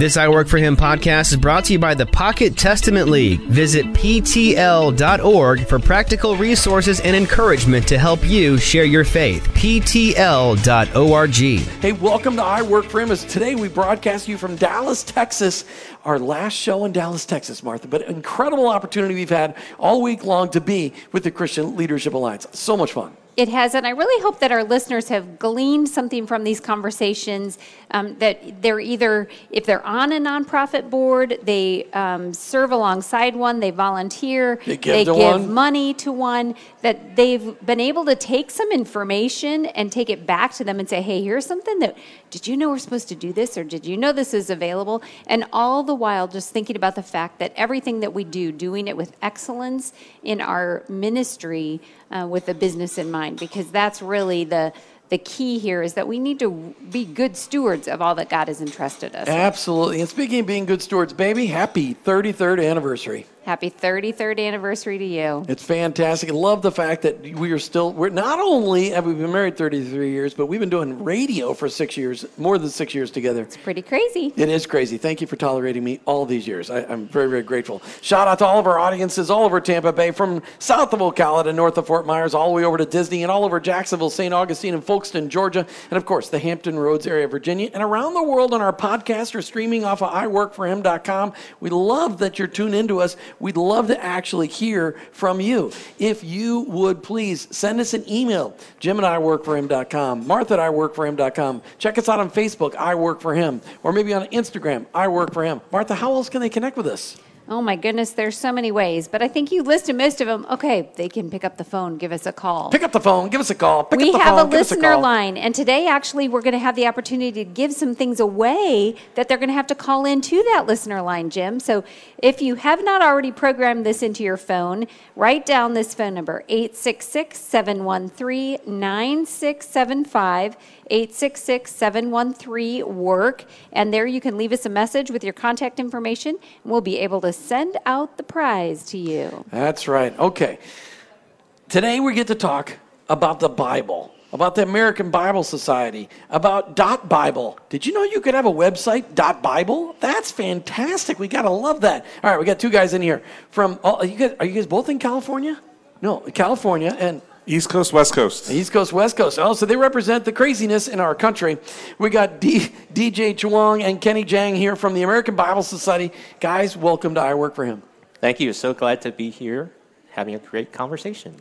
This I Work For Him podcast is brought to you by the Pocket Testament League. Visit PTL.org for practical resources and encouragement to help you share your faith. PTL.org. Hey, welcome to I Work For Him. As today we broadcast you from Dallas, Texas, our last show in Dallas, Texas, Martha. But incredible opportunity we've had all week long to be with the Christian Leadership Alliance. So much fun. It has, and I really hope that our listeners have gleaned something from these conversations. Um, that they're either, if they're on a nonprofit board, they um, serve alongside one, they volunteer, They give they to give one. money to one, that they've been able to take some information and take it back to them and say, hey, here's something that, did you know we're supposed to do this? Or did you know this is available? And all the while just thinking about the fact that everything that we do, doing it with excellence in our ministry Uh, with the business in mind, because that's really the, the key here is that we need to be good stewards of all that God has entrusted us. Absolutely. And speaking of being good stewards, baby, happy 33rd anniversary. Happy 33rd anniversary to you. It's fantastic. I love the fact that we are still, we're not only have we been married 33 years, but we've been doing radio for six years, more than six years together. It's pretty crazy. It is crazy. Thank you for tolerating me all these years. I, I'm very, very grateful. Shout out to all of our audiences all over Tampa Bay, from south of Ocala to north of Fort Myers, all the way over to Disney, and all over Jacksonville, St. Augustine, and Folkston, Georgia, and of course the Hampton Roads area of Virginia, and around the world on our podcast or streaming off of iWorkForHim.com. We love that you're tuned into us. We'd love to actually hear from you. If you would please send us an email, Jim at iWorkForHim.com, Martha at iWorkForHim.com. Check us out on Facebook, I Work For Him, or maybe on Instagram, I Work For Him. Martha, how else can they connect with us? Oh my goodness, there's so many ways, but I think you listed most of them. Okay, they can pick up the phone, give us a call. Pick up the phone, give us a call. Pick we up the have phone, a listener call. line, and today actually we're going to have the opportunity to give some things away that they're going to have to call into that listener line, Jim. So if you have not already programmed this into your phone, write down this phone number 866 713 9675. 866 713 WORK. And there you can leave us a message with your contact information, and we'll be able to send out the prize to you. That's right. Okay. Today we get to talk about the Bible, about the American Bible Society, about Dot Bible. Did you know you could have a website, Dot Bible? That's fantastic. We gotta love that. All right, we got two guys in here from. Oh, you guys, are you guys both in California? No, California and East Coast, West Coast. East Coast, West Coast. Oh, so they represent the craziness in our country. We got D, DJ Chuang and Kenny Jang here from the American Bible Society. Guys, welcome to I Work for Him. Thank you. So glad to be here having a great conversation.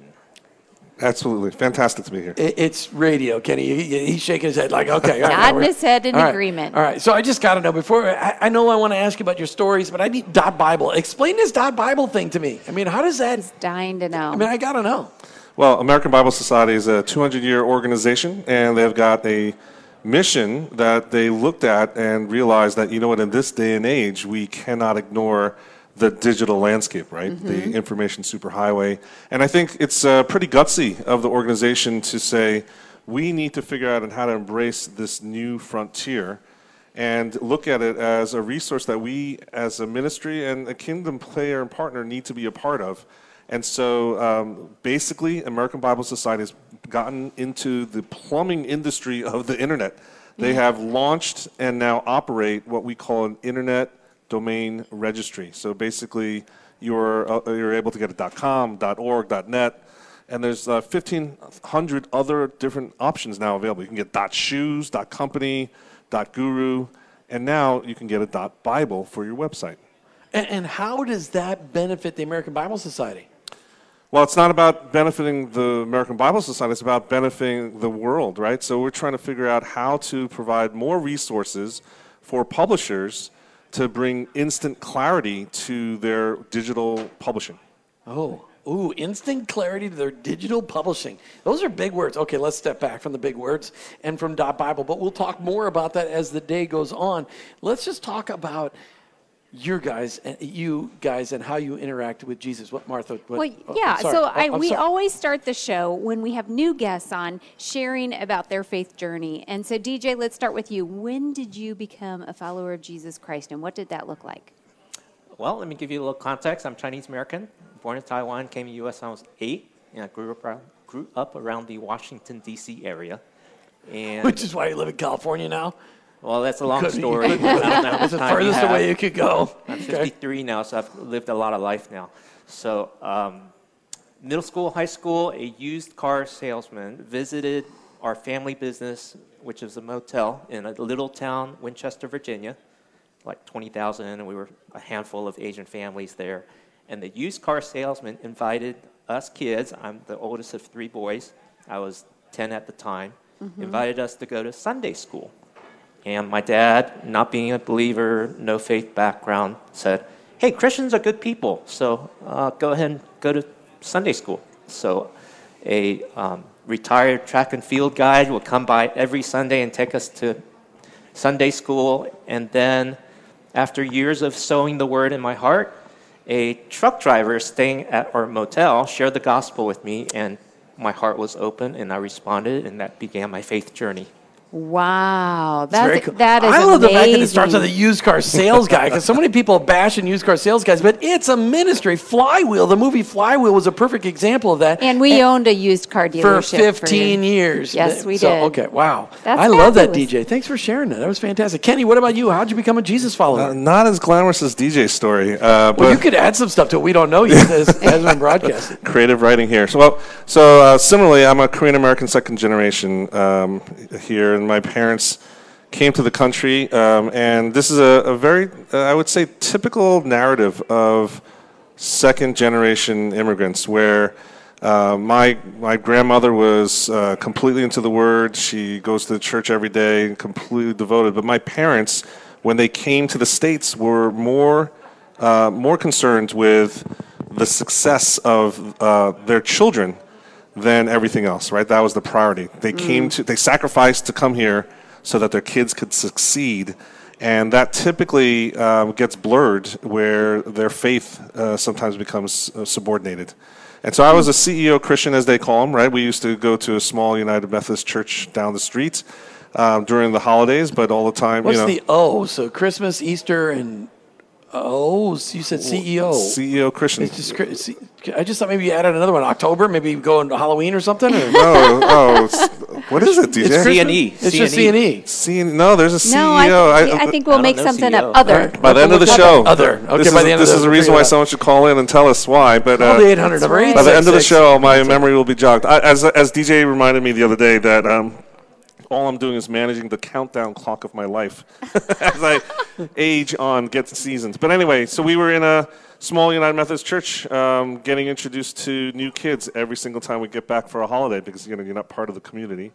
Absolutely. Fantastic to be here. It- It's radio, Kenny. He- He's shaking his head like, okay. all right, Nodding we're- his head in all right, agreement. All right. So I just got to know before I, I know I want to ask you about your stories, but I need dot Bible. Explain this dot Bible thing to me. I mean, how does that? Dying to know. I mean, I got to know. Well, American Bible Society is a 200 year organization, and they've got a mission that they looked at and realized that, you know what, in this day and age, we cannot ignore the digital landscape, right? The information superhighway. And I think it's uh, pretty gutsy of the organization to say, we need to figure out how to embrace this new frontier and look at it as a resource that we, as a ministry and a kingdom player and partner, need to be a part of. And so um, basically, American Bible Society has gotten into the plumbing industry of the internet. They have launched and now operate what we call an internet domain registry. So basically, you're, uh, you're able to get a .com, .org, .net, and there's uh, 1,500 other different options now available. You can get .shoes, .company, .guru, and now you can get a .bible for your website. And, and how does that benefit the American Bible Society? Well, it's not about benefiting the American Bible Society, it's about benefiting the world, right? So we're trying to figure out how to provide more resources for publishers to bring instant clarity to their digital publishing. Oh, ooh, instant clarity to their digital publishing. Those are big words. Okay, let's step back from the big words and from dot Bible, but we'll talk more about that as the day goes on. Let's just talk about your guys, and you guys, and how you interact with Jesus. What Martha? What, Well, oh, yeah. I'm. So Oh, I, we sorry. always start the show when we have new guests on sharing about their faith journey. And so, DJ, let's start with you. When did you become a follower of Jesus Christ, and what did that look like? Well, let me give you a little context. I'm Chinese American, born in Taiwan, came to the U.S. when I was eight, and I grew up around, grew up around the Washington D.C. area. And Which is why you live in California now. Well, that's a long Could- you story. could- I don't know how That's much the time you furthest have. away you could go. I'm Okay. 53 now, so I've lived a lot of life now. So, um, middle school, high school, a used car salesman visited our family business, which is a motel in a little town, Winchester, Virginia, like 20,000, and we were a handful of Asian families there. And the used car salesman invited us kids, I'm the oldest of three boys, I was 10 at the time, invited us to go to Sunday school. And my dad, not being a believer, no faith background, said, Hey, Christians are good people, so uh, go ahead and go to Sunday school. So a um, retired track and field guide will come by every Sunday and take us to Sunday school. And then, after years of sowing the word in my heart, a truck driver staying at our motel shared the gospel with me, and my heart was open, and I responded, and that began my faith journey. Wow, that's cool. that is I love the fact that it starts with a used car sales guy because so many people bash in used car sales guys, but it's a ministry. Flywheel, the movie Flywheel was a perfect example of that. And we owned a used car dealership for 15 for years. Yes, we So, did. Okay, wow. That's I love that. DJ. Thanks for sharing that. That was fantastic. Kenny, what about you? How'd you become a Jesus follower? Uh, not as glamorous as DJ story, uh, well, but you could add some stuff to it. We don't know yet as, as been broadcasted. creative writing here. So, well, so uh, similarly, I'm a Korean American second generation um, here, and my parents came to the country, um, and this is a, a very, uh, I would say, typical narrative of second generation immigrants, where uh, my my grandmother was uh, completely into the Word. She goes to the church every day, completely devoted. But my parents, when they came to the states, were more uh, more concerned with the success of uh, their children than everything else. Right, that was the priority. They came to they sacrificed to come here so that their kids could succeed. And that typically um, gets blurred where their faith uh, sometimes becomes uh, subordinated. And so I was a CEO Christian, as they call them, right? We used to go to a small United Methodist church down the street um, during the holidays, but all the time, What's you know. the O? So Christmas, Easter, and oh, so you said CEO. CEO Christian. It's just, cra- see- I just thought maybe you added another one. October, maybe go into Halloween or something. Or? no, oh, it's- what is it, DJ? It's Christmas. C&E. It's just C C&E. and E. C- no, there's a CEO. No, I, I- I think we'll I make know something CEO. up. Other. Alright. by the end of the show. Other. Okay, this by is, the end of this the- is the we'll reason figure why it out. someone should call in and tell us why. But Call uh, the 800 number. by the end of the 866. show, my memory will be jogged. I, as as DJ reminded me the other day that um, all I'm doing is managing the countdown clock of my life as I age on, get seasons. But anyway, so we were in a small United Methodist church, um, getting introduced to new kids every single time we get back for a holiday because you know you're not part of the community.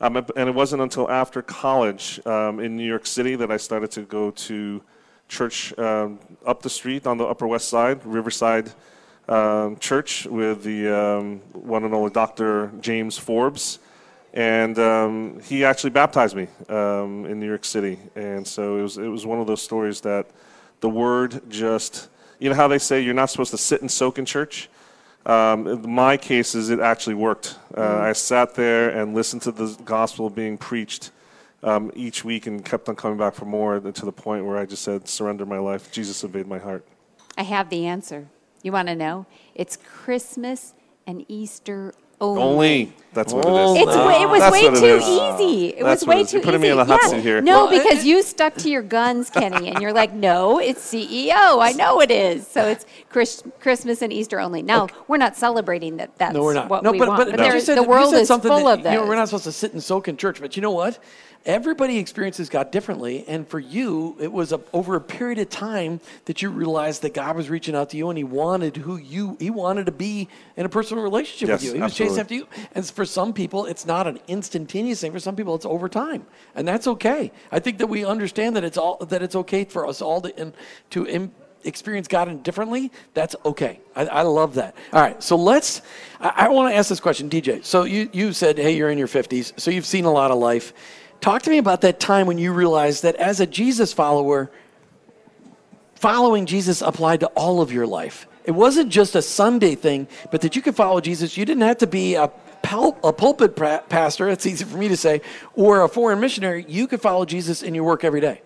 Um, and it wasn't until after college um, in New York City that I started to go to church um, up the street on the Upper West Side, Riverside um, Church, with the um, one and only Dr. James Forbes. And um, he actually baptized me um, in New York City. And so it was, it was one of those stories that the word just, you know how they say you're not supposed to sit and soak in church? Um, in my case is it actually worked. Uh, I sat there and listened to the gospel being preached um, each week and kept on coming back for more to the point where I just said, surrender my life. Jesus obeyed my heart. I have the answer. You want to know? It's Christmas and Easter Oh. only. Only. That's what it Only. It's way, it was That's way what it too is. easy. It That's was what it way is. too You're putting me in the hot Yeah. seat here. No, Well, because it- you stuck to your guns, Kenny, and you're like, no, it's CEO. I know it is. So it's Chris, Christmas and Easter only. Now we're not celebrating that. That's No, we're not. what no, we but, want. but, But, but there- you said, the you world said is something full that, of those. You know, we're not supposed to sit and soak in church, but you know what? Everybody experiences God differently, and for you, it was a, over a period of time that you realized that God was reaching out to you, and He wanted who you He wanted to be in a personal relationship Yes, with you. He was chasing after you, and for some people, it's not an instantaneous thing. For some people, it's over time, and that's okay. I think that we understand that it's all that it's okay for us all to in, to. In, experience God in differently, that's okay. I, I love that. All right, so let's. I, I want to ask this question, DJ. So you you said, hey, you're in your 50s, so you've seen a lot of life. Talk to me about that time when you realized that as a Jesus follower, following Jesus applied to all of your life. It wasn't just a Sunday thing, but that you could follow Jesus. You didn't have to be a pul- a pulpit pra- pastor. It's easy for me to say, or a foreign missionary. You could follow Jesus in your work every day.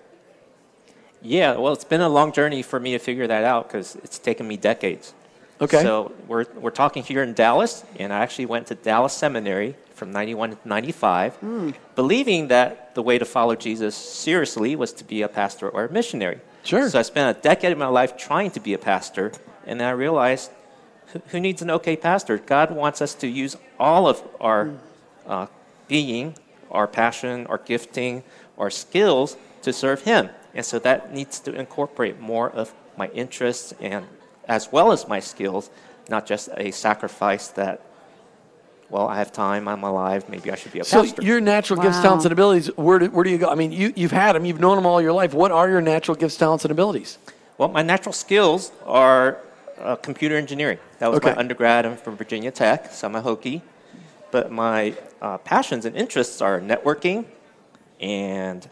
Yeah, well, it's been a long journey for me to figure that out because it's taken me decades. Okay. So we're, we're talking here in Dallas, and I actually went to Dallas Seminary from 91 to 95, Hmm. believing that the way to follow Jesus seriously was to be a pastor or a missionary. Sure. So I spent a decade of my life trying to be a pastor, and then I realized who, who needs an okay pastor? God wants us to use all of our uh, being, our passion, our gifting, our skills to serve Him. And so that needs to incorporate more of my interests and as well as my skills, not just a sacrifice that, well, I have time, I'm alive, maybe I should be a So pastor. So your natural gifts, talents, and abilities. Where do, where do you go? I mean, you you've had them. You've known them all your life. What are your natural gifts, talents, and abilities? Well, my natural skills are uh, computer engineering. That was Okay. my undergrad. I'm from Virginia Tech, so I'm a Hokie. But my uh, passions and interests are networking and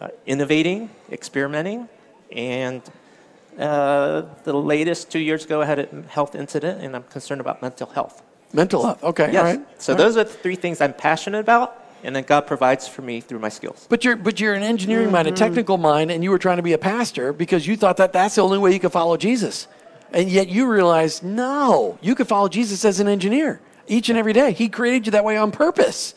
uh, innovating, experimenting, and uh, the latest two years ago, I had a health incident, and I'm concerned about mental health. Mental health. Okay. Yes. All right. So All those are the three things I'm passionate about, and then God provides for me through my skills. But you're but you're an engineering mind, a mm-hmm. technical mind, and you were trying to be a pastor because you thought that that's the only way you could follow Jesus, and yet you realized no, you could follow Jesus as an engineer each and every day. He created you that way on purpose,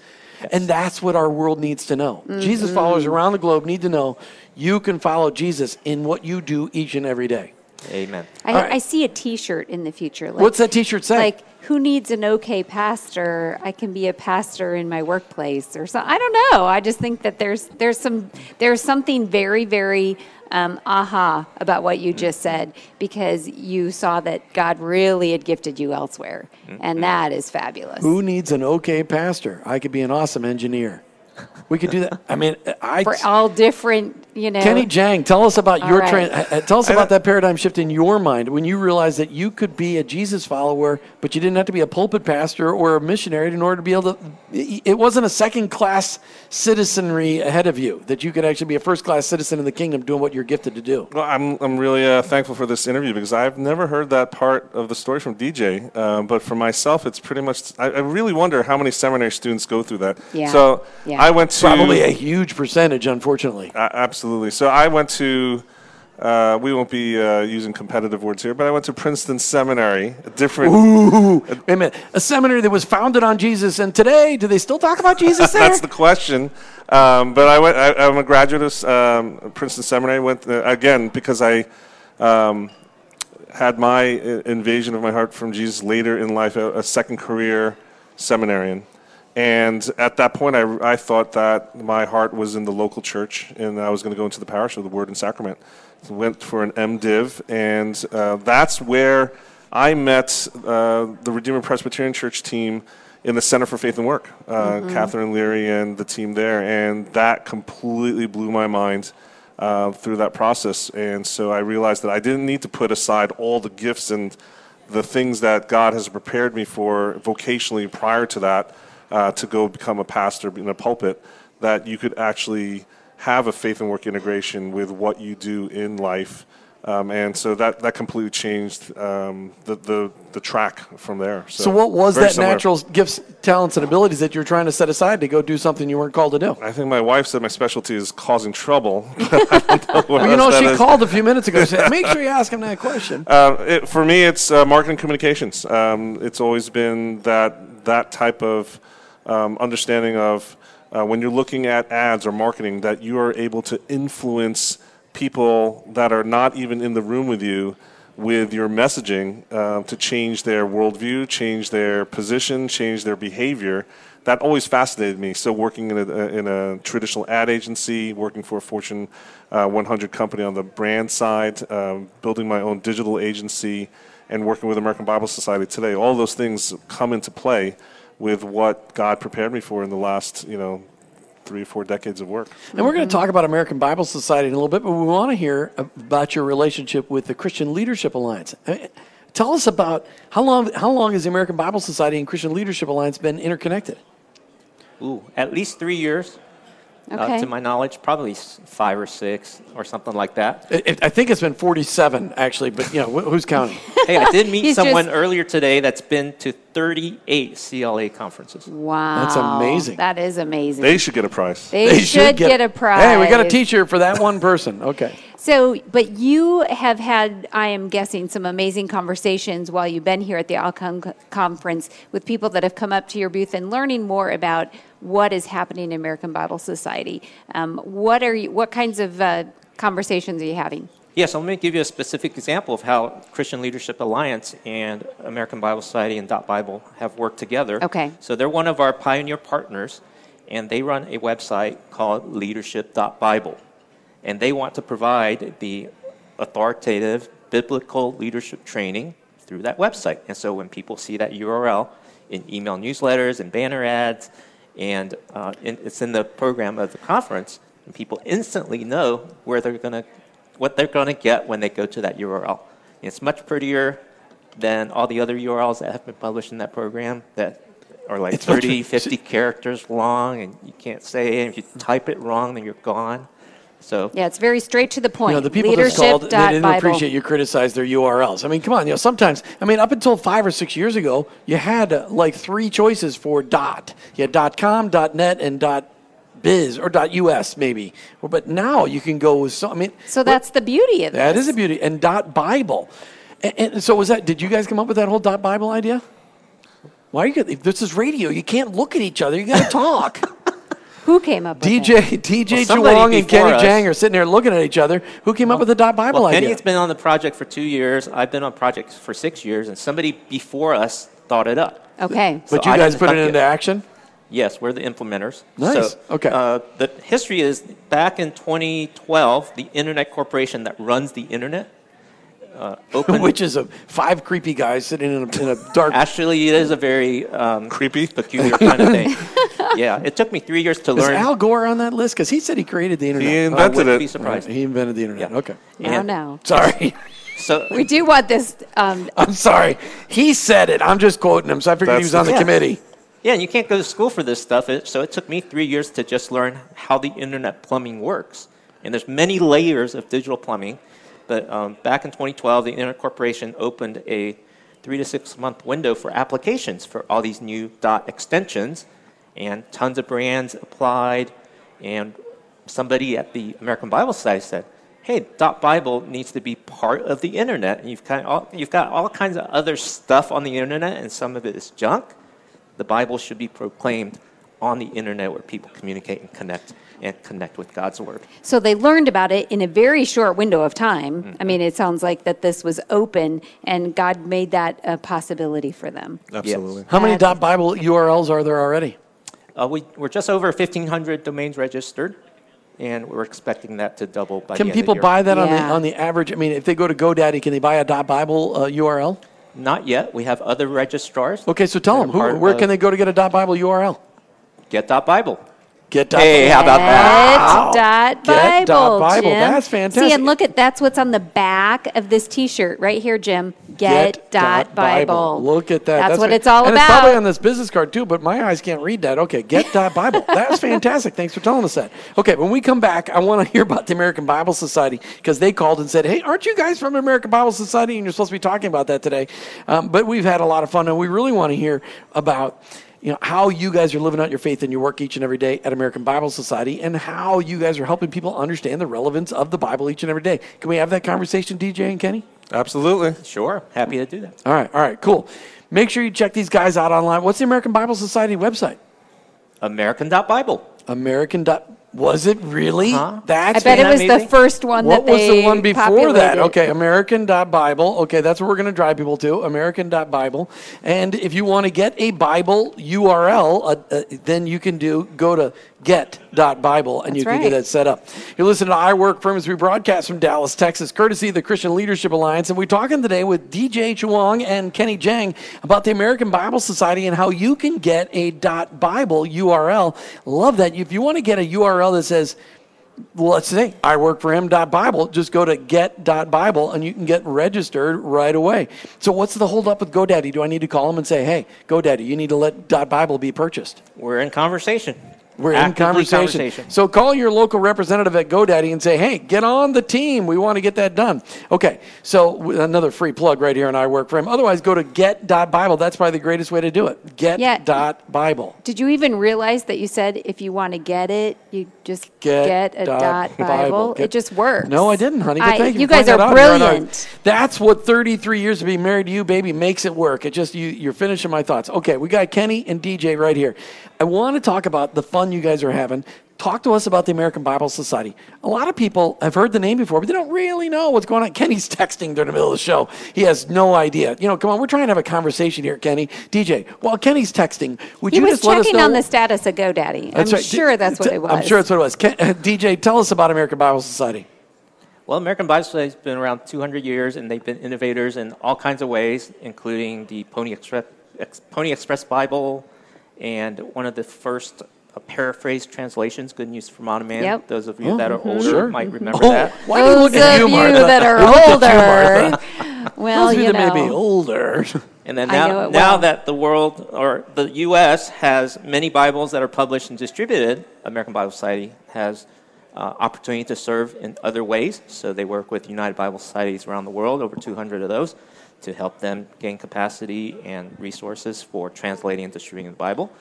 and that's what our world needs to know. Mm-hmm. Jesus followers around the globe need to know you can follow Jesus in what you do each and every day. Amen. I, All right. I see a T-shirt in the future. Like, What's that T-shirt say? Like, who needs an okay pastor? I can be a pastor in my workplace, or something. I don't know. I just think that there's there's some there's something very very um, aha about what you just said because you saw that God really had gifted you elsewhere, and that is fabulous. Who needs an okay pastor? I could be an awesome engineer. We could do that. I mean, I For all different, you know. Kenny Jang, tell us about All your right. tran- uh, uh, tell us about that paradigm shift in your mind when you realized that you could be a Jesus follower, but you didn't have to be a pulpit pastor or a missionary in order to be able to. It wasn't a second class citizenry ahead of you that you could actually be a first class citizen in the kingdom doing what you're gifted to do. Well, I'm, I'm really uh, thankful for this interview because I've never heard that part of the story from DJ. Um, but for myself, it's pretty much, I, I really wonder how many seminary students go through that. Yeah. So Yeah. I went to. Probably a huge percentage, unfortunately. Uh, absolutely. So I went to. Uh, we won't be uh, using competitive words here, but I went to Princeton Seminary, a different. Ooh, wait a minute. A seminary that was founded on Jesus, and today, do they still talk about Jesus there? That's the question. Um, but I went. I, I'm a graduate of um, Princeton Seminary. Went uh, again because I um, had my invasion of my heart from Jesus later in life, a, a second career seminarian. And at that point, I, I thought that my heart was in the local church, and I was going to go into the parish of the Word and Sacrament. So went for an MDiv, and uh, that's where I met uh, the Redeemer Presbyterian Church team in the Center for Faith and Work, uh, Katherine Leary and the team there, and that completely blew my mind uh, through that process. And so I realized that I didn't need to put aside all the gifts and the things that God has prepared me for vocationally prior to that uh, to go become a pastor in a pulpit, that you could actually have a faith and work integration with what you do in life. Um, and so that, that completely changed um, the, the, the track from there. So, what was that similar. natural gifts, talents, and abilities that you're trying to set aside to go do something you weren't called to do? I think my wife said my specialty is causing trouble. Know Well, you know, she is. called a few minutes ago. Said, "Make sure you ask him that question." Uh, it, for me, it's uh, marketing communications. Um, it's always been that that type of um, understanding of uh, when you're looking at ads or marketing, that you are able to influence people that are not even in the room with you with your messaging uh, to change their worldview, change their position, change their behavior. That always fascinated me. So, working in a, in a traditional ad agency, working for a Fortune uh, 100 company on the brand side, um, building my own digital agency, and working with American Bible Society today, all those things come into play with what God prepared me for in the last, you know, three or four decades of work. And we're going to mm-hmm. talk about American Bible Society in a little bit, but we want to hear about your relationship with the Christian Leadership Alliance. I mean, Tell us about how long how long has the American Bible Society and Christian Leadership Alliance been interconnected? Ooh, at least three years, uh, to my knowledge, probably five or six or something like that. I- I I think it's been 47 actually, but you know wh- who's counting? hey, I did meet someone just- earlier today that's been to 38 CLA conferences. Wow. That's amazing. That is amazing. They should get a price. They should, get, a prize. Hey, we got a teacher for that one person. Okay. So, but you have had, I am guessing, some amazing conversations while you've been here at the Alcon conference with people that have come up to your booth and learning more about what is happening in American Bible Society. Um, what are you? What kinds of uh, conversations are you having? Yes, so let me give you a specific example of how Christian Leadership Alliance and American Bible Society and Dot Bible have worked together. Okay. So they're one of our pioneer partners, and they run a website called leadership.bible. And they want to provide the authoritative biblical leadership training through that website. And so when people see that URL in email newsletters and banner ads, and uh, in, it's in the program of the conference, and people instantly know where they're going to what they're going to get when they go to that URL. It's much prettier than all the other URLs that have been published in that program that are like It's 30, 50 characters long, and you can't say it. If you type it wrong, then you're gone. So Yeah, it's very straight to the point. You know, the people just called, they didn't Leadership.bible. appreciate you criticize their URLs. I mean, come on, you know, sometimes, I mean, up until five or six years ago, you had uh, like three choices for dot. You had dot com, dot net, and dot biz or dot us maybe. But now you can go with so, I mean, So that's the beauty of it. that is a beauty. And dot Bible. And, and so was that, did you guys come up with that whole dot Bible idea? Why are you, this is radio, you can't look at each other, you got to talk. Who came up with it? DJ, DJ Well, somebody and Kenny us- Jang are sitting there looking at each other. Who came up with the dot Bible Well, idea? Kenny's been on the project for two years. I've been on projects for six years, and somebody before us thought it up. Okay. But you I guys put it touch into action? Yes, we're the implementers. Nice. So, Okay. Uh, the history is back in 2012, the Internet Corporation that runs the Internet uh, opened. Which is a five creepy guys sitting in a, in a dark. Actually, it is a very um, Creepy. peculiar kind of thing. yeah, it took me three years to learn. Is learn. Al Gore on that list? Because he said he created the internet. He Oh, invented wouldn't it. be right. surprised. He invented the internet. Yeah. Okay. No, And no. Sorry. So We do want this. Um, I'm sorry. He said it. I'm just quoting him. So I figured he That's was on the the- committee. Yeah, and you can't go to school for this stuff. It, so it took me three years to just learn how the internet plumbing works. And there's many layers of digital plumbing. But um, back in 2012, the Internet Corporation opened a three to six month window for applications for all these new dot extensions, and tons of brands applied. And somebody at the American Bible Society said, "Hey, dot Bible needs to be part of the internet, and you've kind of, you've got all kinds of other stuff on the internet, and some of it is junk." the Bible should be proclaimed on the internet where people communicate and connect and connect with God's word. so they learned about it in a very short window of time. Mm-hmm. I mean, it sounds like that this was open and God made that a possibility for them. Absolutely. How many dot Bible URLs are there already? Uh, we, we're just over 1,500 domains registered, and we're expecting that to double by Can the end people of the year. buy that on the Yeah. on the average? I mean, if they go to GoDaddy, can they buy a dot Bible uh, URL? Not yet. We have other registrars. Okay, so tell that them are who, part where of can they go to get a dot Bible URL? Get.Bible. Get dot Hey, how about that? Get dot Get dot Bible, Bible. Jim. That's fantastic. See, and look at that's what's on the back of this T-shirt right here, Jim. Get, dot Bible. Look at that. That's, what fa- it's all and about. It's probably on this business card too, but my eyes can't read that. Okay, get dot Bible. That's fantastic. Thanks for telling us that. Okay, when we come back, I want to hear about the American Bible Society because they called and said, "Hey, aren't you guys from the American Bible Society?" And you're supposed to be talking about that today. Um, but we've had a lot of fun, and we really want to hear about you know how you guys are living out your faith in your work each and every day at American Bible Society, and how you guys are helping people understand the relevance of the Bible each and every day. Can we have that conversation, DJ and Kenny? Absolutely. Sure. Happy to do that. All right, all right, cool. Make sure you check these guys out online. What's the American Bible Society website? American.Bible. American. Dot, was it really? Huh? That's I bet it was the first one What that was the one before populated. that? Okay, American Bible. Okay, that's what we're going to drive people to. American Bible. And if you want to get a Bible URL, uh, uh, then you can do go to get.bible and you That's can get right. it set up. You're listening to I Work For Him. We broadcast from Dallas, Texas, courtesy of the Christian Leadership Alliance. And we're talking today with DJ Chuang and Kenny Jang about the American Bible Society and how you can get a dot .bible URL. Love that. If you want to get a URL that says well, let's say I work for him.bible. Just go to get.bible and you can get registered right away. So, what's the holdup with GoDaddy? Do I need to call them and say, hey, GoDaddy, you need to let .bible be purchased? We're in conversation. We're in conversation. conversation. So call your local representative at GoDaddy and say, hey, get on the team. We want to get that done. Okay, so another free plug right here on I Work For Him. Otherwise, go to get.bible. That's probably the greatest way to do it. Get.bible. Did you even realize that you said if you want to get it, you just Get get, a dot dot Bible. Bible? Get- it just works. No, I didn't, honey. But I- thank you. You guys are that out here on our- brilliant. That's what 33 years of being married to you, baby, makes it work. It just you, you're finishing my thoughts. Okay, we got Kenny and DJ right here. I want to talk about the fun you guys are having. Talk to us about the American Bible Society. A lot of people have heard the name before, but they don't really know what's going on. Kenny's texting during the middle of the show. He has no idea. You know, come on, we're trying to have a conversation here, Kenny. DJ, while Kenny's texting, would He you just let us know? was checking on the status of GoDaddy. I'm right. sure that's what it was. I'm sure that's what it was. Ken, uh, DJ, tell us about American Bible Society. Well, American Bible Society has been around 200 years, and they've been innovators in all kinds of ways, including the Pony Express, Ex, Pony Express Bible, and one of the first uh, paraphrased translations, Good News for Modern Man. Yep. Those of you that are older sure. might remember Oh, that. why do you Those look at of you, you Martha? that are We looked you, older, well, Those of you you that may be older. And then now, know now well. that the world or the U.S. has many Bibles that are published and distributed, American Bible Society has uh, opportunity to serve in other ways. So they work with United Bible Societies around the world, over 200 of those, to help them gain capacity and resources for translating and distributing the Bible.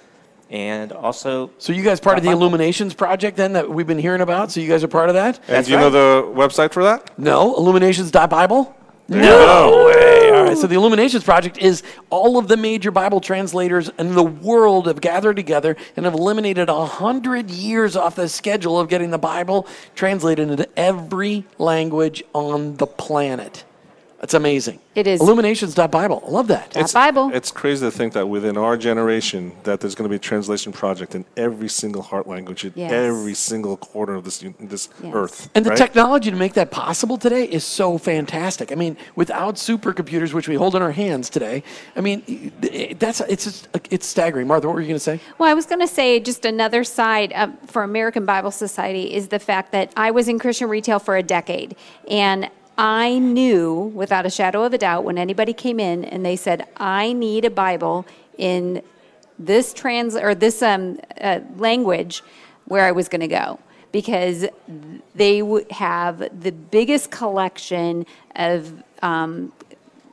And also, So you guys part of the Bible. Illuminations project then that we've been hearing about? So you guys are part of that? And do you know the website for that? No, Illuminations.bible? No way. All right. So the Illuminations Project is all of the major Bible translators in the world have gathered together and have eliminated a hundred years off the schedule of getting the Bible translated into every language on the planet. That's amazing. It is. Illuminations.bible. I love that. Dot Bible. It's crazy to think that within our generation that there's going to be a translation project in every single heart language in Yes. every single corner of this this Yes. earth. And the right? technology to make that possible today is so fantastic. I mean, without supercomputers, which we hold in our hands today, I mean, that's it's just, it's staggering. Martha, what were you going to say? Well, I was going to say just another side um, for American Bible Society is the fact that I was in Christian retail for a decade, and I knew without a shadow of a doubt when anybody came in and they said, "I need a Bible in this trans or this um, uh, language," where I was going to go. Because they would have the biggest collection of um,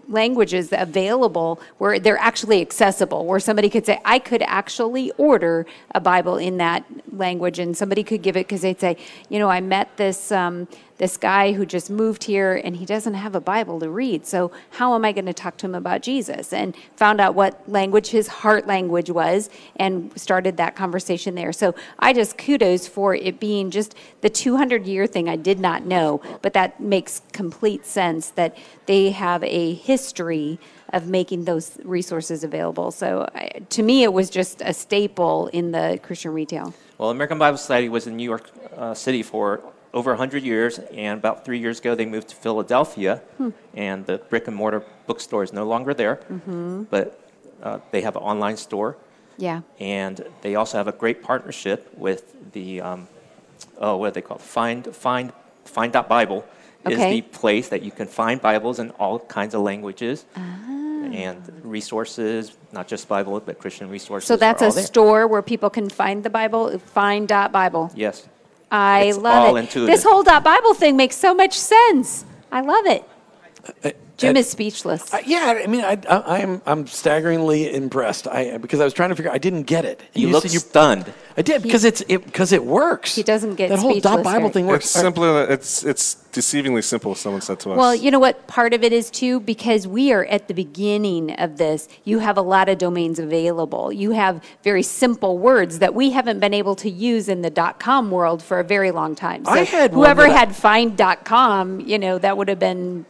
languages available where they're actually accessible, where somebody could say, I could actually order a Bible in that language, and somebody could give it because they'd say, you know, I met this um, this guy who just moved here and he doesn't have a Bible to read, so how am I going to talk to him about Jesus? And found out what language his heart language was, and started that conversation there. So I just kudos for it being just the 200 year thing. I did not know, but that makes complete sense that they have a history of making those resources available. So I, to me, it was just a staple in the Christian retail. well, American Bible Society was in New York uh, City for over 100 years, and about three years ago, they moved to Philadelphia, and the brick and mortar bookstore is no longer there, but uh, they have an online store. Yeah. and they also have a great partnership with the um, oh what do they call it? find find find dot bible is the place that you can find bibles in all kinds of languages Ah. and resources not just bible but christian resources So that's are a there. store where people can find the Bible, find dot Bible. yes I It's love all it. intuitive. This whole dot Bible thing makes so much sense. I love it. Uh, Jim is speechless. Uh, yeah, I mean, I, I, I'm I'm staggeringly impressed. I because I was trying to figure. I didn't get it. And you, look said you- stunned I did because it's it because it works. He doesn't get that whole dot Bible right? thing works. It's simpler. It's it's deceivingly simple. Someone said to us. Well, you know what part of it is too? Because we are at the beginning of this. You have a lot of domains available. You have very simple words that we haven't been able to use in the dot com world for a very long time. So I had one whoever that I- had find.com, you know, that would have been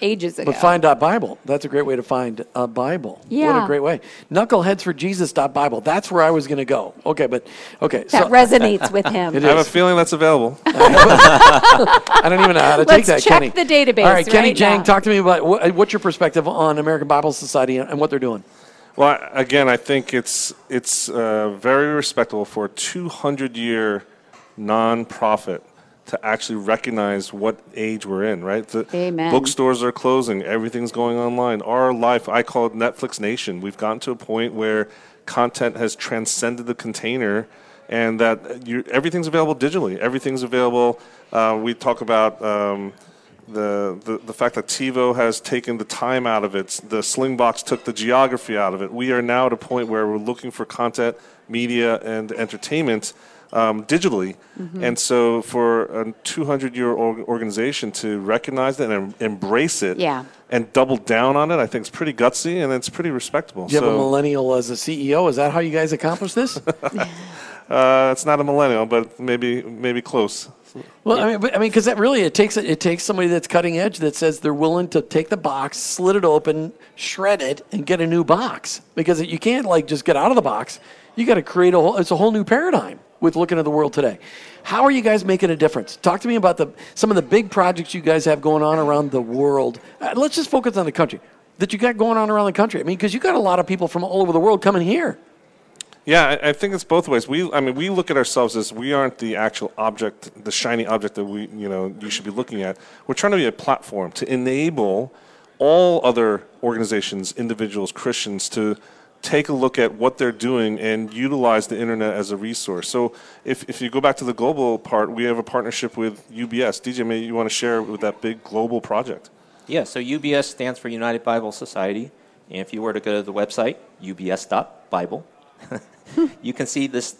ages ago. But find dot Bible. That's a great way to find a Bible. Yeah. What a great way. Knuckleheads for Jesus Bible. That's where I was going to go. Okay, but okay. that so resonates with him. It I have a feeling that's available. I don't even know how to take Let's that, check Kenny. the database All right, Kenny right Jang, now. talk to me about what, what's your perspective on American Bible Society and, and what they're doing. Well, again, I think it's it's uh, very respectable for a 200 year nonprofit to actually recognize what age we're in. Right, the Amen. bookstores are closing, everything's going online. Our life, I call it Netflix Nation. We've gotten to a point where content has transcended the container. and that you, everything's available digitally. Everything's available. Uh, we talk about. Um, the, the, the fact that TiVo has taken the time out of it, the Slingbox took the geography out of it. We are now at a point where we're looking for content, media, and entertainment um, digitally. Mm-hmm. And so, for a 200 year organization to recognize it and em- embrace it Yeah. and double down on it, I think it's pretty gutsy and it's pretty respectable. Do you have a millennial as a CEO? Is that how you guys accomplish this? uh, it's not a millennial, but maybe maybe close. Well, I mean, but, I mean, because that really it takes it takes somebody that's cutting edge that says they're willing to take the box, slit it open, shred it, and get a new box. Because you can't like just get out of the box. You got to create a whole. It's a whole new paradigm with looking at the world today. How are you guys making a difference? Talk to me about the some of the big projects you guys have going on around the world. Uh, let's just focus on the country that you got going on around the country. I mean, because you got a lot of people from all over the world coming here. Yeah, I, I think it's both ways. We, I mean, we look at ourselves as we aren't the actual object, the shiny object that we, you know, you should be looking at. We're trying to be a platform to enable all other organizations, individuals, Christians to take a look at what they're doing and utilize the internet as a resource. So, if, if you go back to the global part, we have a partnership with UBS. DJ, maybe you want to share with that big global project? Yeah, so UBS stands for United Bible Society. And if you were to go to the website, ubs.bible, you can see this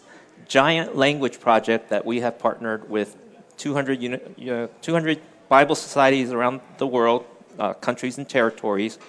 giant language project that we have partnered with 200, uni- uh, 200 Bible societies around the world, uh, countries and territories.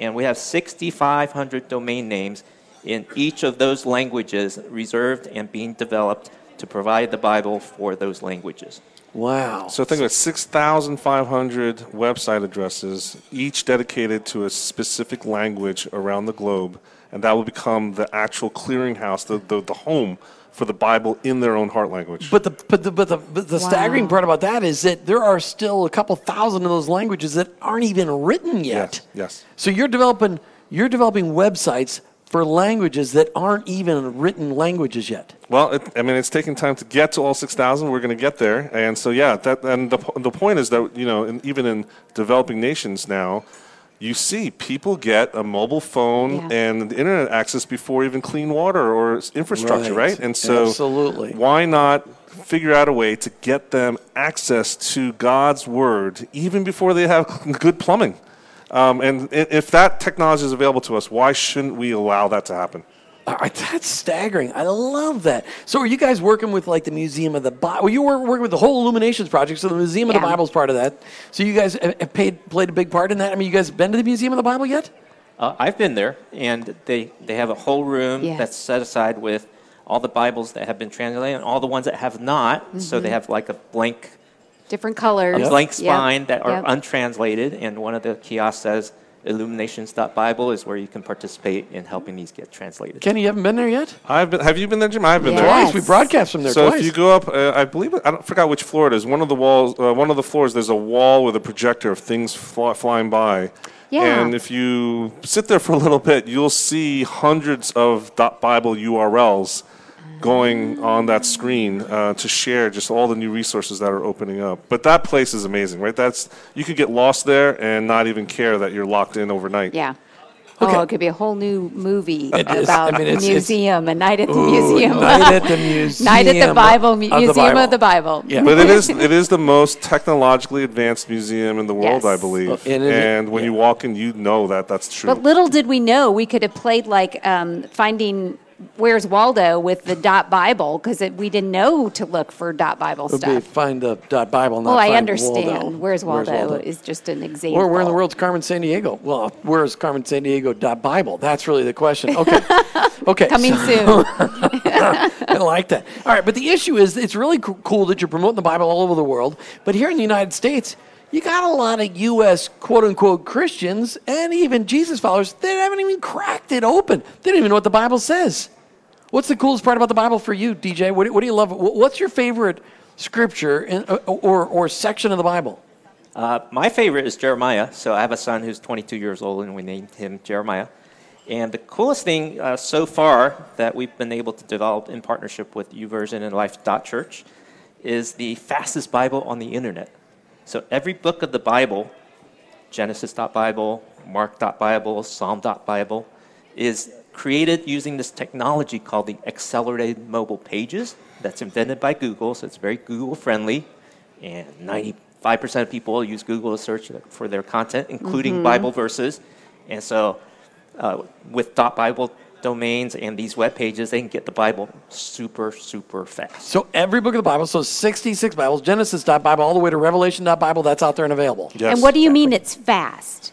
And we have 6,500 domain names in each of those languages reserved and being developed to provide the Bible for those languages. Wow. So think about 6,500 website addresses, each dedicated to a specific language around the globe, and that will become the actual clearinghouse, the, the, the home for the Bible in their own heart language. But the but the but the, but the staggering part about that is that there are still a couple thousand of those languages that aren't even written yet. Yes, yes. So you're developing you're developing websites for languages that aren't even written languages yet. Well, it, I mean, it's taking time to get to all 6,000. We're going to get there. And so, yeah, that, and the, the point is that, you know, in, even in developing nations now, you see people get a mobile phone Yeah. and internet access before even clean water or infrastructure, Right. right? And so, Absolutely. why not figure out a way to get them access to God's word even before they have good plumbing? Um, and if that technology is available to us, why shouldn't we allow that to happen? All right, that's staggering. I love that. So, are you guys working with like the Museum of the Bible? Well, you were working with the whole Illuminations project, so the Museum of the Bible is part of that. So, you guys have have paid played a big part in that. I mean, you guys have been to the Museum of the Bible yet? Uh, I've been there, and they, they have a whole room Yes. that's set aside with all the Bibles that have been translated and all the ones that have not. So they have like a blank, Different colors. a blank Mm-hmm. Yep. spine that are Yep. untranslated, and one of the kiosks says illuminations.bible is where you can participate in helping these get translated. Kenny, you haven't been there yet? I've been, have you been there, Jim? I've been Yeah. there. Twice. We broadcast from there So twice. if you go up, uh, I believe I don't forgot which floor it is. One of the walls, uh, one of the floors, there's a wall with a projector of things fly, flying by. Yeah. And if you sit there for a little bit, you'll see hundreds of Bible URLs going on that screen uh, to share just all the new resources that are opening up. But that place is amazing, right? That's you could get lost there and not even care that you're locked in overnight. Yeah. Okay. Oh, it could be a whole new movie It is. about I mean, it's- it's- museum, a night at the Ooh, museum, Night at the Museum. night at the Bible, of the museum Bible. of the Bible. Yeah. But it is it is the most technologically advanced museum in the world, I believe. Well, and it- and when you walk in, you know that that's true. But little did we know we could have played like um, finding Where's Waldo with the dot Bible because we didn't know to look for dot Bible be stuff. find the dot Bible, not Well, I understand. Waldo. Where's Waldo, Waldo? is just an example. Or where in the world's Carmen Sandiego? Well, where's Carmen Sandiego dot Bible? That's really the question. Okay. Okay. Coming so- soon. I like that. All right, but the issue is it's really cool that you're promoting the Bible all over the world, but here in the United States, you got a lot of U.S. quote unquote Christians and even Jesus followers that haven't even cracked it open. They don't even know what the Bible says. What's the coolest part about the Bible for you, DJ? What, what do you love? What's your favorite scripture in, uh, or, or section of the Bible? Uh, my favorite is Jeremiah. So I have a son who's 22 years old, and we named him Jeremiah. And the coolest thing uh, so far that we've been able to develop in partnership with YouVersion and Life Church is the fastest Bible on the internet. So every book of the Bible, Genesis.bible, Mark.bible, Psalm.bible, is created using this technology called the accelerated mobile pages that's invented by Google, so it's very Google friendly. And 95% of people use Google to search for their content, including Bible verses. And so uh, with dot .bible domains and these web pages, they can get the Bible super, super fast. So every book of the Bible, so 66 Bibles, Genesis.Bible, all the way to Revelation.Bible, that's out there and available. Yes. And what do you mean it's fast?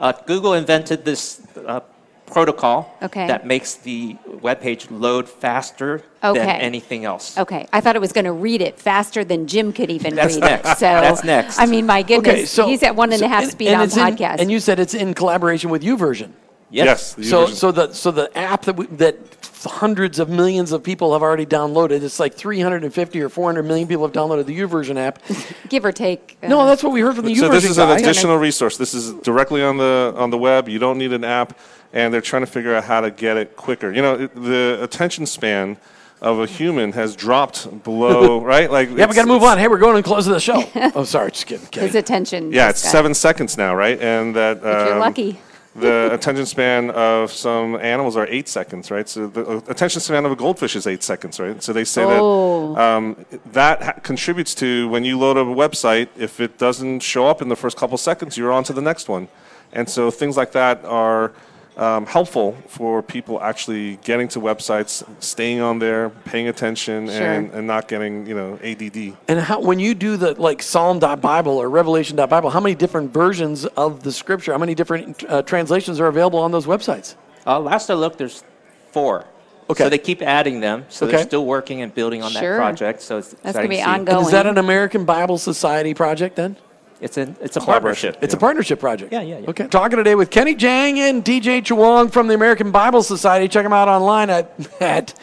Uh, Google invented this uh, protocol Okay. that makes the web page load faster Okay. than anything else. Okay, I thought it was going to read it faster than Jim could even That's read next. it. So That's next. I mean, my goodness, Okay, so he's at one and a half and- speed and on it's in- podcast. and you said it's in collaboration with YouVersion. Yes. the So, so the so the app that we, that hundreds of millions of people have already downloaded. It's like 350 or 400 million people have downloaded the YouVersion app. give or take. uh, No, that's what we heard from the so YouVersion this is guy. an additional resource. This is directly on the on the web. You don't need an app, and they're trying to figure out how to get it quicker. You know, it, the attention span of a human has dropped below right. Like yeah, we got to move on. Hey, we're going to close the show. oh, sorry, just kidding. his attention. Yeah, it's it's seven seconds now, right? And that If you're um, lucky. The attention span of some animals are eight seconds, right? So the uh, attention span of a goldfish is eight seconds, right? So they say Oh. that um, that ha- contributes to when you load up a website. If it doesn't show up in the first couple seconds, you're on to the next one, and so things like that are. Um, helpful for people actually getting to websites, staying on there, paying attention, Sure. and, and not getting you know ADD. And how, when you do the like Psalm.Bible or Revelation.Bible, how many different versions of the scripture, how many different uh, translations are available on those websites? Uh, last I looked, there's four. Okay. So they keep adding them. So Okay. they're still working and building on Sure. that project. So it's That's going to be ongoing. And is that an American Bible Society project then? It's a it's a partnership. It's a partnership project. Yeah, yeah, yeah. Okay. Talking today with Kenny Jahng and DJ Chuang from the American Bible Society. Check them out online at, at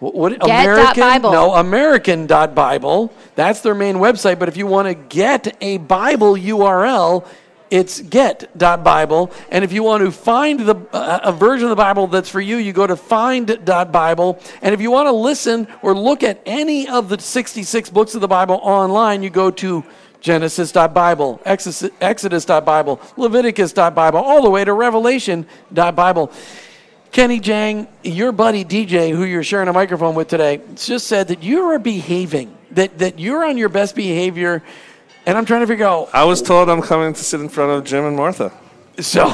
what, what American Bible. No, American.Bible. That's their main website. But if you want to get a Bible URL, it's get.bible. And if you want to find the, uh, a version of the Bible that's for you, you go to find.bible. And if you want to listen or look at any of the 66 books of the Bible online, you go to Genesis.Bible, Exodus- Exodus.Bible, Leviticus.Bible, all the way to Revelation.Bible. Kenny Jahng, your buddy DJ, who you're sharing a microphone with today, just said that you are behaving, that, that you're on your best behavior. And I'm trying to figure out, I was told I'm coming to sit in front of Jim and Martha. so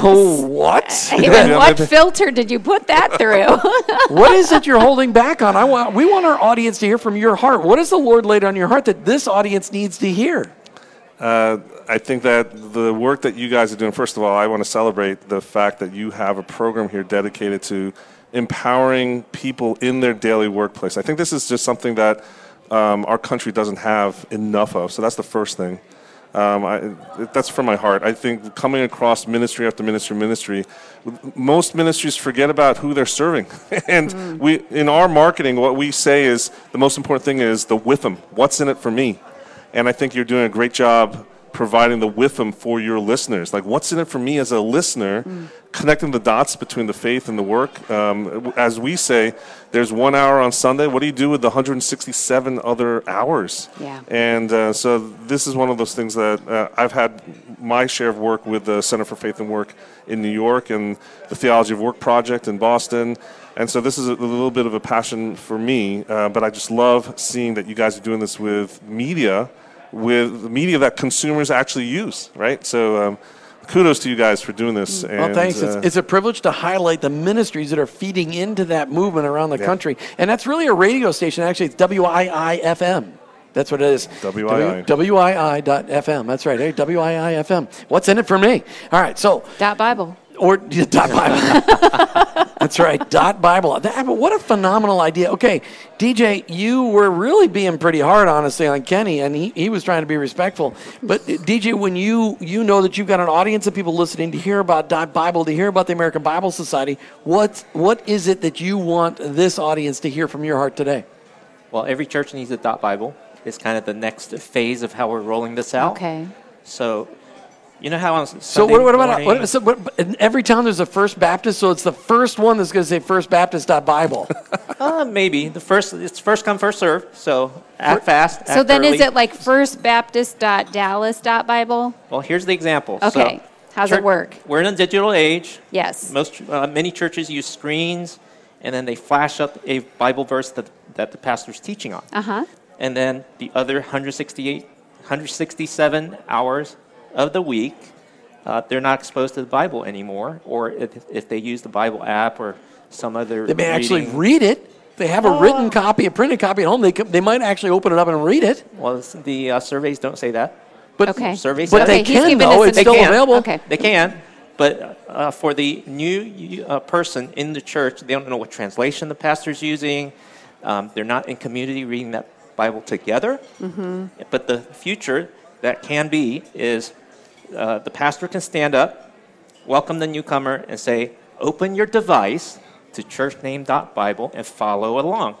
what? Hey, what filter did you put that through? what is it you're holding back on? I want, we want our audience to hear from your heart. What has the Lord laid on your heart that this audience needs to hear? I think that the work that you guys are doing, first of all, I want to celebrate the fact that you have a program here dedicated to empowering people in their daily workplace. I think this is just something that um, our country doesn't have enough of. So that's the first thing. Um, I, that's from my heart. I think coming across ministry after ministry, ministry, most ministries forget about who they're serving, and we in our marketing, what we say is the most important thing is the WII-FM. What's in it for me? And I think you're doing a great job providing the WII-FM for your listeners. Like, what's in it for me as a listener? Connecting the dots between the faith and the work. Um, as we say, there's one hour on Sunday. What do you do with the 167 other hours? Yeah. And uh, so this is one of those things that uh, I've had my share of work with the Center for Faith and Work in New York and the Theology of Work Project in Boston. And so this is a little bit of a passion for me, uh, but I just love seeing that you guys are doing this with media, with the media that consumers actually use, right? So um, kudos to you guys for doing this. Well, thanks. uh, it's, it's a privilege to highlight the ministries that are feeding into that movement around the country. And that's really a radio station. Actually, it's WII-FM. That's what it is. WII. W- WII.FM. That's right. Hey, WII-FM. What's in it for me? All right. So, Dot Bible. Or dot Bible. That's right. Dot Bible. That, what a phenomenal idea. Okay, DJ, you were really being pretty hard, honestly, on Kenny, and he, he was trying to be respectful. But uh, DJ, when you you know that you've got an audience of people listening to hear about Dot Bible, to hear about the American Bible Society, what what is it that you want this audience to hear from your heart today? Well, every church needs a dot Bible. It's kind of the next phase of how we're rolling this out. Okay. So, you know how on So Sunday what, what about morning- what, so what, in every town there's a First Baptist, so it's the first one that's going to say First Baptist Bible. Uh, maybe the first. It's first come, first serve. So act fast. So act then is it like firstbaptist.dallas.bible? Well, here's the example. Okay. So How's Church- it work? We're in a digital age. Yes. Most uh, many churches use screens, and then they flash up a Bible verse that that the pastor's teaching on. Uh huh. And then the other 168, 167 hours of the week, uh, they're not exposed to the Bible anymore. Or if, if they use the Bible app or some other, They may actually read it. They have a written copy, a printed copy at home. They, they might actually open it up and read it. Well, the uh, surveys don't say that. But, Okay. Surveys but say they can, though. It's still example. available. Okay. They can, but uh, for the new uh, person in the church, they don't know what translation the pastor's using. Um, they're not in community reading that Bible together. Mm-hmm. But the future that can be is uh, the pastor can stand up, welcome the newcomer, and say, "Open your device to churchname.bible and follow along."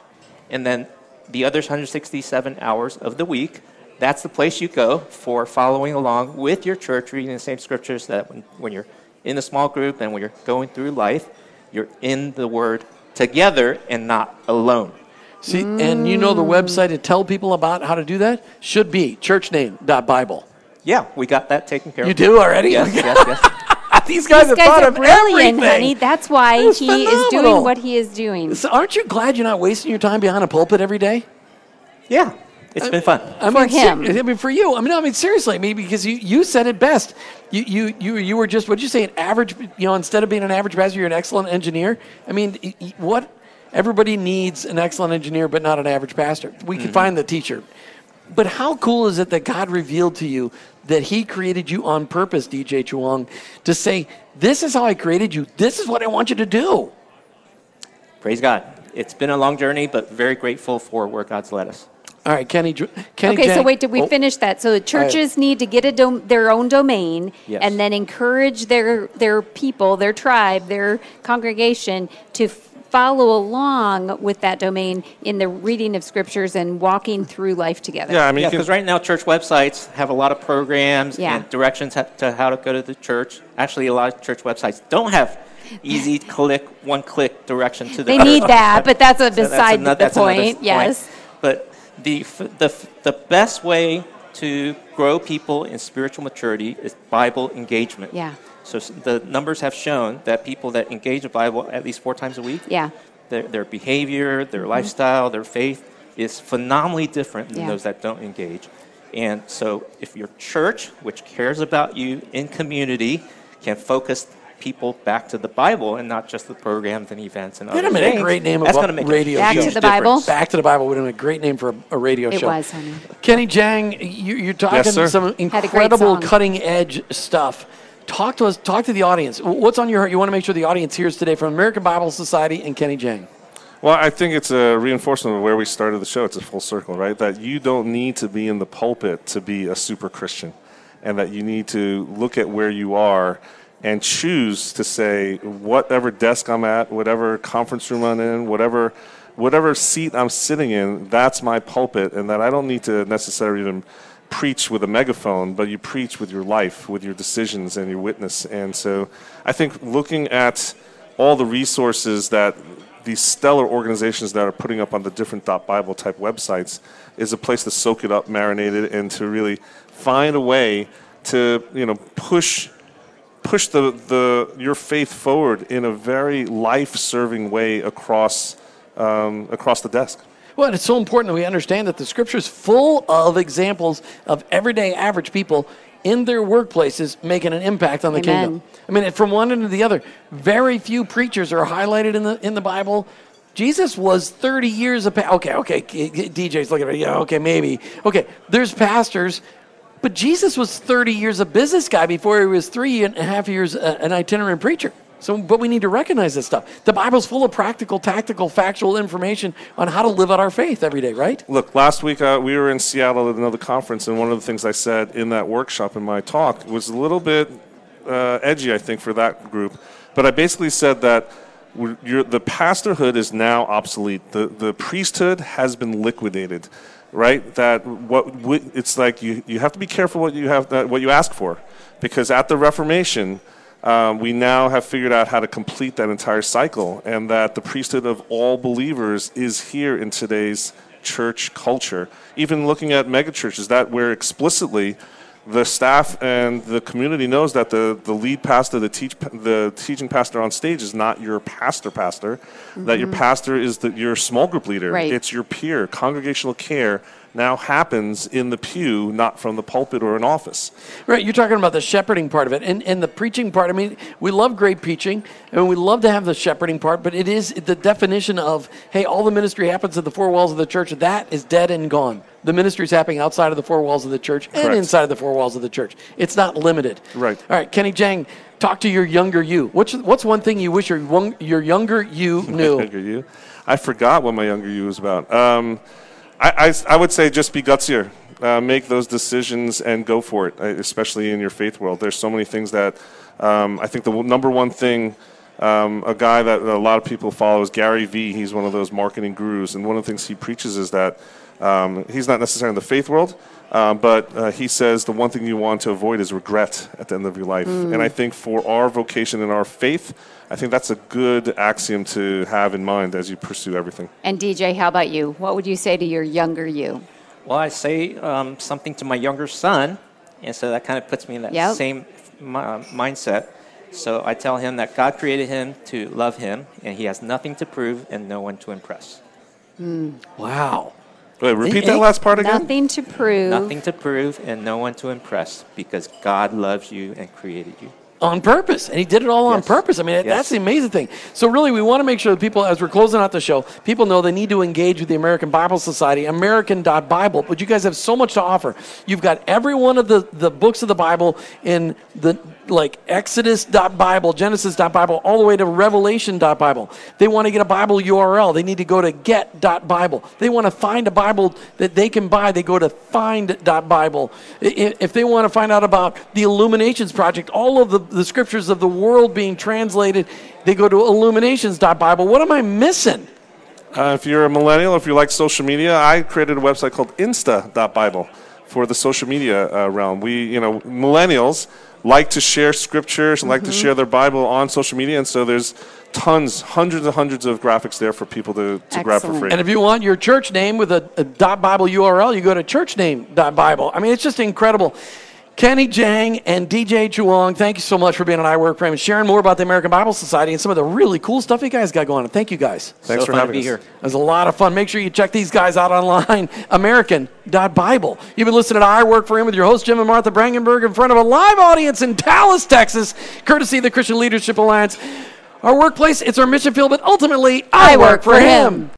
And then the other 167 hours of the week, that's the place you go for following along with your church, reading the same scriptures that when, when you're in a small group and when you're going through life, you're in the Word together and not alone. See, and you know the website to tell people about how to do that should be churchname.bible. Yeah, we got that taken care You of. You do already? Yes, yes, yes. These guys These have guys thought are of brilliant, everything. honey. That's why It's he is doing what he is doing. So aren't you glad you're not wasting your time behind a pulpit every day? Yeah, it's been fun. I For mean, ser- him. I mean, for you. I mean, I mean, seriously. I mean, because you, you said it best. You, you, you, you were just, what did you say, an average, you know, instead of being an average pastor, you're an excellent engineer. I mean, y- y- what? Everybody needs an excellent engineer, but not an average pastor. We Mm-hmm. can find the teacher. But how cool is it that God revealed to you that He created you on purpose, DJ Chuang, to say, this is how I created you. This is what I want you to do. Praise God. It's been a long journey, but very grateful for where God's led us. All right, Kenny. Kenny Okay, so wait, did we Oh, finish that? So the churches need to get a dom- their own domain Yes. and then encourage their their people, their tribe, their congregation to f- follow along with that domain in the reading of scriptures and walking through life together. Yeah, I mean, Yeah, because right now church websites have a lot of programs Yeah. and directions to how to go to the church. Actually, a lot of church websites don't have easy click, one click direction to the They church. need that, but that's a So that's beside ano- the that's another point. point. Yes. But the, f- the, f- the best way to grow people in spiritual maturity is Bible engagement. Yeah. So the numbers have shown that people that engage the Bible at least four times a week, Yeah. their, their behavior, their mm-hmm. lifestyle, their faith is phenomenally different than Yeah. those that don't engage. And so, if your church, which cares about you in community, can focus people back to the Bible and not just the programs and events and Wait a other minute, things, great name of a going to make radio a Back to the difference. Bible? Back to the Bible would have been a great name for a, a radio It show. was, honey. Kenny Jahng, you, you're talking Yes, some Had a great incredible cutting edge stuff. Talk to us. Talk to the audience. What's on your heart? You want to make sure the audience hears today from American Bible Society and Kenny Jahng. Well, I think it's a reinforcement of where we started the show. It's a full circle, right? That you don't need to be in the pulpit to be a super Christian, and that you need to look at where you are and choose to say, whatever desk I'm at, whatever conference room I'm in, whatever whatever seat I'm sitting in, that's my pulpit, and that I don't need to necessarily even preach with a megaphone, but you preach with your life, with your decisions and your witness. And so I think looking at all the resources that these stellar organizations that are putting up on the different Bible type websites is a place to soak it up, marinate it, and to really find a way to you know push push the, the your faith forward in a very life serving way across um, across the desk. Well, it's so important that we understand that the scripture is full of examples of everyday average people in their workplaces making an impact on the Amen. kingdom. I mean, from one end to the other, very few preachers are highlighted in the in the Bible. Jesus was 30 years of pa- okay, okay. DJ's looking at me. Yeah, okay, maybe. Okay, there's pastors, but Jesus was 30 years a business guy before he was three and a half years an itinerant preacher. So, but we need to recognize this stuff. The Bible's full of practical, tactical, factual information on how to live out our faith every day, right? Look, last week uh, we were in Seattle at another conference, and one of the things I said in that workshop in my talk was a little bit uh, edgy, I think, for that group. But I basically said that the pastorhood is now obsolete. The, the priesthood has been liquidated, right? That what it's like you, you have to be careful what you have what you ask for, because at the Reformation. Um, we now have figured out how to complete that entire cycle, and that the priesthood of all believers is here in today's church culture. Even looking at megachurches, that where explicitly the staff and the community knows that the, the lead pastor, the teach the teaching pastor on stage is not your pastor pastor, that your pastor is the, your small group leader. Right. It's your peer. Congregational care now happens in the pew, not from the pulpit or an office. Right, you're talking about the shepherding part of it, and and the preaching part. I mean, we love great preaching, and we love to have the shepherding part, but it is the definition of hey, all the ministry happens at the four walls of the church. That is dead and gone. The ministry is happening outside of the four walls of the church and Correct. inside of the four walls of the church. It's not limited. Right. All right, Kenny Jahng, talk to your younger you. What's what's one thing you wish your your younger you knew? younger you. I forgot what my younger you was about. Um, I, I, would say just be gutsier. Uh, make those decisions and go for it, uh, especially in your faith world. There's so many things that um, I think the number one thing, um, a guy that a lot of people follow is Gary Vee. He's one of those marketing gurus, and one of the things he preaches is that um, he's not necessarily in the faith world, um, but uh, he says the one thing you want to avoid is regret at the end of your life. And I think for our vocation and our faith, I think that's a good axiom to have in mind as you pursue everything. And DJ, how about you? What would you say to your younger you? Well, I say um, something to my younger son, and so that kind of puts me in that Yep. same mi- uh, mindset. So I tell him that God created him to love him, and he has nothing to prove and no one to impress. Wow. Wait, repeat that last part again. Nothing to prove. Nothing to prove and no one to impress because God loves you and created you. On purpose and he did it all on purpose. I mean Yes. that's the amazing thing. So really we want to make sure that people as we're closing out the show people know they need to engage with the american bible society american.bible but you guys have so much to offer. You've got every one of the, the books of the bible in the like exodus.bible genesis.bible all the way to revelation.bible they want to get a bible url they need to go to get.bible they want to find a bible that they can buy. They go to find.bible if they want to find out about the illuminations project all of the, the scriptures of the world being translated they go to illuminations.bible what am i missing Uh, if you're a millennial, if you like social media, I created a website called Insta.bible for the social media uh, realm. We, you know, millennials like to share scriptures and like to share their Bible on social media, and so there's tons, hundreds and hundreds of graphics there for people to, to grab for free. And if you want your church name with a, a Bible URL, you go to churchname.bible. I mean, it's just incredible. Kenny Jahng and DJ Chuang, thank you so much for being on I Work for Him and sharing more about the American Bible Society and some of the really cool stuff you guys got going on. Thank you guys. Thanks so for fun having to be us. here. It was a lot of fun. Make sure you check these guys out online, American.Bible. You've been listening to I Work for Him with your host, Jim and Martha Brangenberg, in front of a live audience in Dallas, Texas, courtesy of the Christian Leadership Alliance. Our workplace, it's our mission field, but ultimately, I, work, for him.